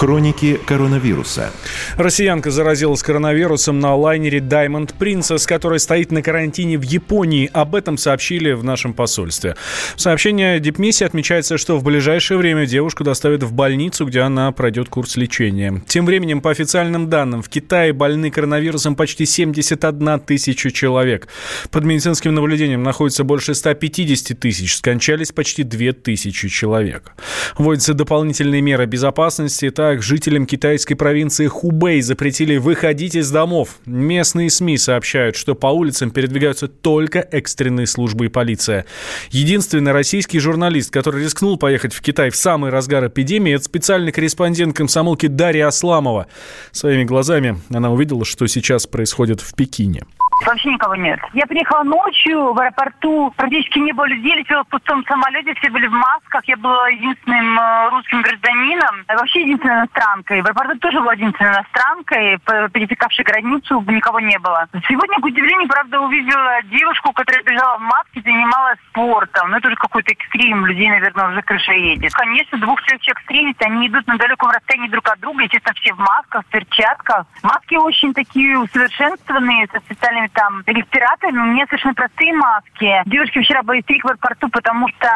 Хроники коронавируса. Россиянка заразилась коронавирусом на лайнере Diamond Princess, который стоит на карантине в Японии. Об этом сообщили в нашем посольстве. В сообщении Дипмиссии отмечается, что в ближайшее время девушку доставят в больницу, где она пройдет курс лечения. Тем временем, по официальным данным, в Китае больны коронавирусом почти 71 тысяча человек. Под медицинским наблюдением находится больше 150 тысяч. Скончались почти 2 тысячи человек. Вводятся дополнительные меры безопасности. Так, жителям китайской провинции Хубэй запретили выходить из домов. Местные СМИ сообщают, что по улицам передвигаются только экстренные службы и полиция. Единственный российский журналист, который рискнул поехать в Китай в самый разгар эпидемии, это специальный корреспондент комсомолки Дарья Асламова. Своими глазами она увидела, что сейчас происходит в Пекине. Вообще никого нет. Я приехала ночью, в аэропорту практически не было людей, летела в пустом самолете, все были в масках. Я была единственным э, русским гражданином, а вообще единственной иностранкой. В аэропорту тоже была единственной иностранкой, пересекавшей границу, никого не было. Сегодня, к удивлению, правда, увидела девушку, которая бежала в маске, занималась спортом. Ну, это уже какой-то экстрим, людей, наверное, уже крыша едет. Конечно, двух-трех человек встретить, они идут на далеком расстоянии друг от друга, естественно, все в масках, в перчатках. Маски очень такие усовершенствованные, со специальными там респираторами, у меня совершенно простые маски. Девушки вчера были в аэропорту, потому что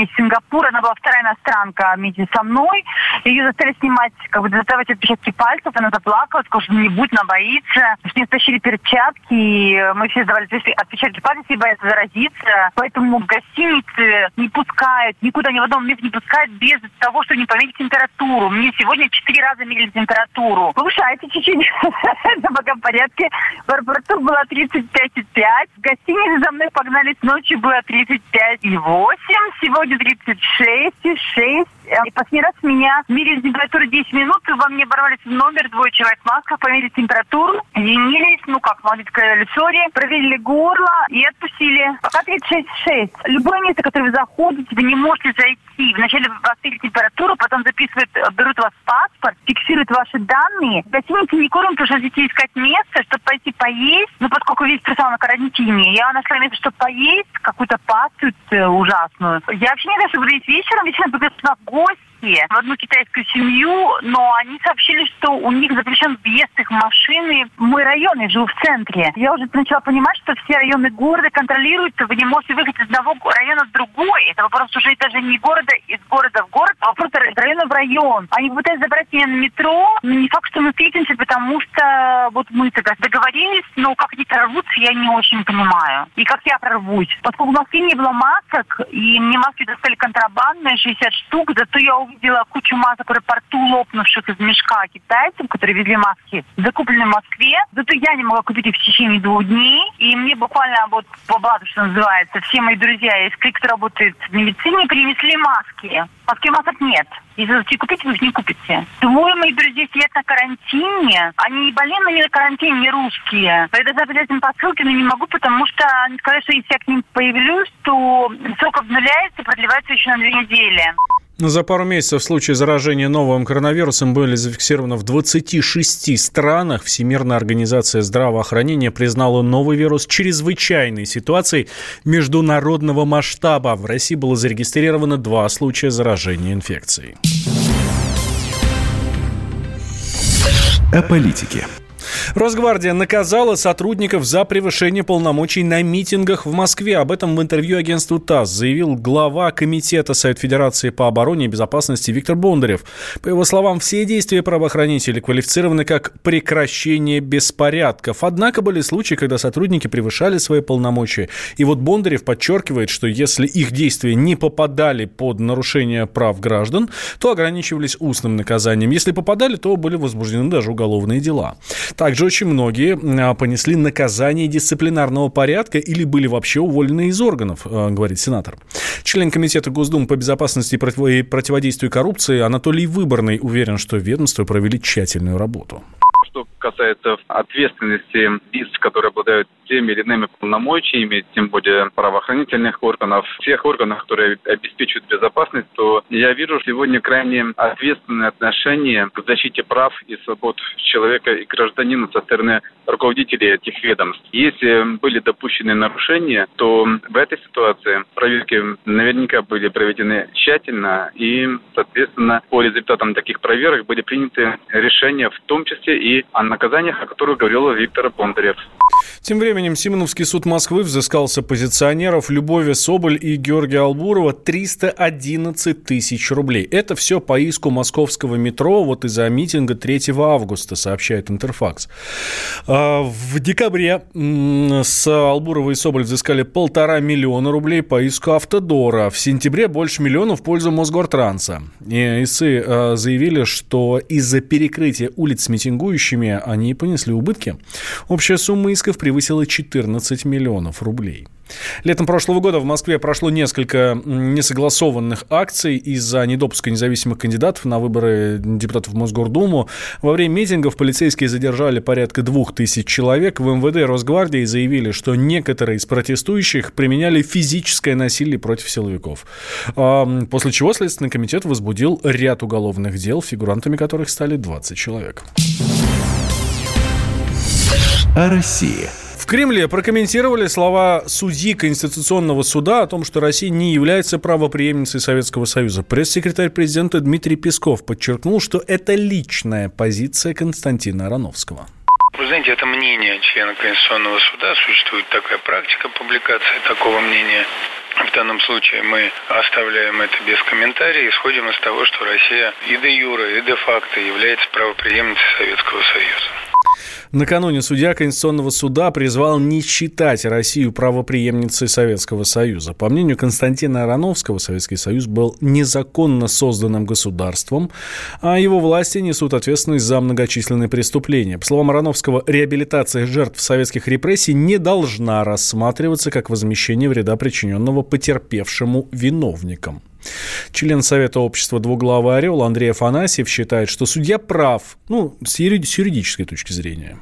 из Сингапура, она была вторая иностранка вместе со мной. Ее заставили снимать, как бы доставать отпечатки пальцев, она заплакала, сказала, что не будет, она боится. Что не стащили перчатки, и мы все сдавали отпечатки пальцев, и боятся заразиться. Поэтому в гостинице не пускают, никуда ни в одном месте не пускают без того, что не померить температуру. Мне сегодня четыре раза мерили температуру. Повышайте чуть-чуть, это пока в порядке. В аэропорту было 35,5. В гостинице за мной погнались ночью было 35,8. Сегодня 36,6. И последний раз меня мерили температуру 10 минут, и во мне ворвались в номер двое человек в масках, померили температуру, извинились, ну как, молодец, сказали, сори, проверили горло и отпустили. Пока 36,6. Любое место, в которое вы заходите, вы не можете зайти. Вначале вас меряют температуру, потом записывают, берут у вас паспорт, фиксируют ваши данные. В гостинице не кормят, потому что хотите искать место, чтобы пойти поесть. Ну, поскольку весь персонал на карантине, я нашла место, чтобы поесть, какую-то пасту э, ужасную. Я вообще не знаю, что буду есть вечером, вечером буду в гости в одну китайскую семью, но они сообщили, что у них запрещен въезд их машины мой район, я живу в центре. Я уже начала понимать, что все районы города контролируются, вы не можете выехать из одного района в другой. Это вопрос уже даже не города из города в город, а просто из района в район. Они пытаются забрать меня на метро, но не факт, что мы встретимся, потому что вот мы тогда договорились, но как они прорвутся, я не очень понимаю. И как я прорвусь. Поскольку в Москве не было масок, и мне маски достали контрабандные, 60 штук, зато я увидела кучу масок в аэропорту, лопнувших из мешка китайцев, которые везли маски, закупленные в Москве. Зато я не могла купить их в течение двух дней. И мне буквально вот по блату, что называется, все мои друзья, из кто работает в медицине, принесли маски. Москве масок нет. Если захотите купить, вы их не купите. Двое моих друзей сидят на карантине. Они не болеют, но не на карантине, не русские. Я должна передать им посылки, но не могу, потому что они сказали, что если я к ним появлюсь, то срок обнуляется и продлевается еще на две недели. За пару месяцев в случае заражения новым коронавирусом были зафиксированы в 26 странах. Всемирная организация здравоохранения признала новый вирус чрезвычайной ситуацией международного масштаба. В России было зарегистрировано два случая заражения инфекцией. О политике. Росгвардия наказала сотрудников за превышение полномочий на митингах в Москве. Об этом в интервью агентству ТАСС заявил глава Комитета Совет Федерации по обороне и безопасности Виктор Бондарев. По его словам, все действия правоохранителей квалифицированы как прекращение беспорядков. Однако были случаи, когда сотрудники превышали свои полномочия. И вот Бондарев подчеркивает, что если их действия не попадали под нарушение прав граждан, то ограничивались устным наказанием. Если попадали, то были возбуждены даже уголовные дела. Также очень многие а, понесли наказание дисциплинарного порядка или были вообще уволены из органов, а, говорит сенатор. Член Комитета Госдумы по безопасности и противодействию коррупции Анатолий Выборный уверен, что ведомства провели тщательную работу касается ответственности лиц, которые обладают теми или иными полномочиями, тем более правоохранительных органов, всех органов, которые обеспечивают безопасность, то я вижу сегодня крайне ответственное отношение к защите прав и свобод человека и гражданина со стороны руководителей этих ведомств. Если были допущены нарушения, то в этой ситуации проверки наверняка были проведены тщательно и, соответственно, по результатам таких проверок были приняты решения, в том числе и о наказаниях, о которых говорил Виктор Бондарев. Тем временем Симоновский суд Москвы взыскал с оппозиционеров Любови Соболь и Георгия Албурова 311 тысяч рублей. Это все по иску московского метро вот из-за митинга 3 августа, сообщает Интерфакс. А, в декабре с Албурова и Соболь взыскали полтора миллиона рублей по иску Автодора. В сентябре больше миллиона в пользу Мосгортранса. И ИСы а, заявили, что из-за перекрытия улиц с митингующими они понесли убытки. Общая сумма исков превысила 14 миллионов рублей. Летом прошлого года в Москве прошло несколько несогласованных акций из-за недопуска независимых кандидатов на выборы депутатов в Мосгордуму. Во время митингов полицейские задержали порядка двух тысяч человек. В МВД Росгвардии заявили, что некоторые из протестующих применяли физическое насилие против силовиков. После чего Следственный комитет возбудил ряд уголовных дел, фигурантами которых стали 20 человек. О России. В Кремле прокомментировали слова судьи Конституционного суда о том, что Россия не является правоприемницей Советского Союза. Пресс-секретарь президента Дмитрий Песков подчеркнул, что это личная позиция Константина Ароновского. Вы знаете, это мнение члена Конституционного суда. Существует такая практика публикации такого мнения. В данном случае мы оставляем это без комментариев, исходим из того, что Россия и де юра, и де факто является правоприемницей Советского Союза. Накануне судья Конституционного суда призвал не считать Россию правоприемницей Советского Союза. По мнению Константина Ароновского, Советский Союз был незаконно созданным государством, а его власти несут ответственность за многочисленные преступления. По словам Ароновского, реабилитация жертв советских репрессий не должна рассматриваться как возмещение вреда, причиненного потерпевшему виновникам. Член Совета общества «Двуглавый орел» Андрей Афанасьев считает, что судья прав, ну, с юридической точки зрения.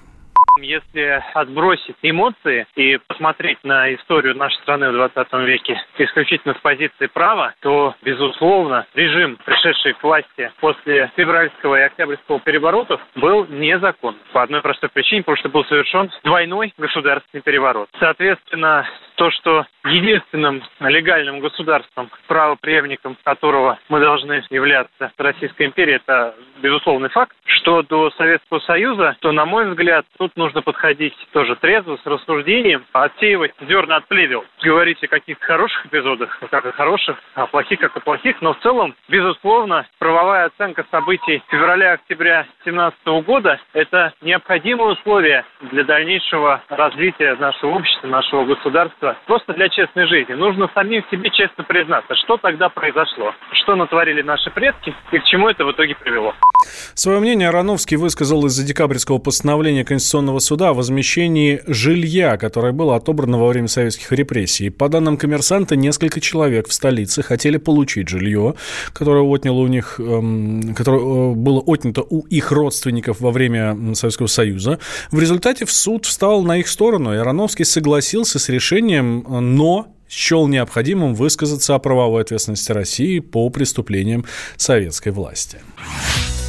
Если отбросить эмоции и посмотреть на историю нашей страны в 20 веке исключительно с позиции права, то, безусловно, режим, пришедший к власти после февральского и октябрьского переворотов, был незаконным. По одной простой причине, потому что был совершен двойной государственный переворот. Соответственно, то, что единственным легальным государством, правопреемником которого мы должны являться Российской империи, это безусловный факт. Что до Советского Союза, то, на мой взгляд, тут нужно подходить тоже трезво, с рассуждением, отсеивать зерна от плевел. Говорить о каких-то хороших эпизодах, как о хороших, а плохих, как о плохих, но в целом, безусловно, правовая оценка событий февраля-октября 2017 года – это необходимое условие для дальнейшего развития нашего общества, нашего государства, просто для честной жизни. Нужно самим себе честно признаться, что тогда произошло, что натворили наши предки и к чему это в итоге привело. Свое мнение Ароновский высказал из-за декабрьского постановления Конституционного суда о возмещении жилья, которое было отобрано во время советских репрессий. По данным коммерсанта, несколько человек в столице хотели получить жилье, которое отняло у них, эм, которое э, было отнято у их родственников во время Советского Союза. В результате в суд встал на их сторону, и Ароновский согласился с решением, но счел необходимым высказаться о правовой ответственности России по преступлениям советской власти.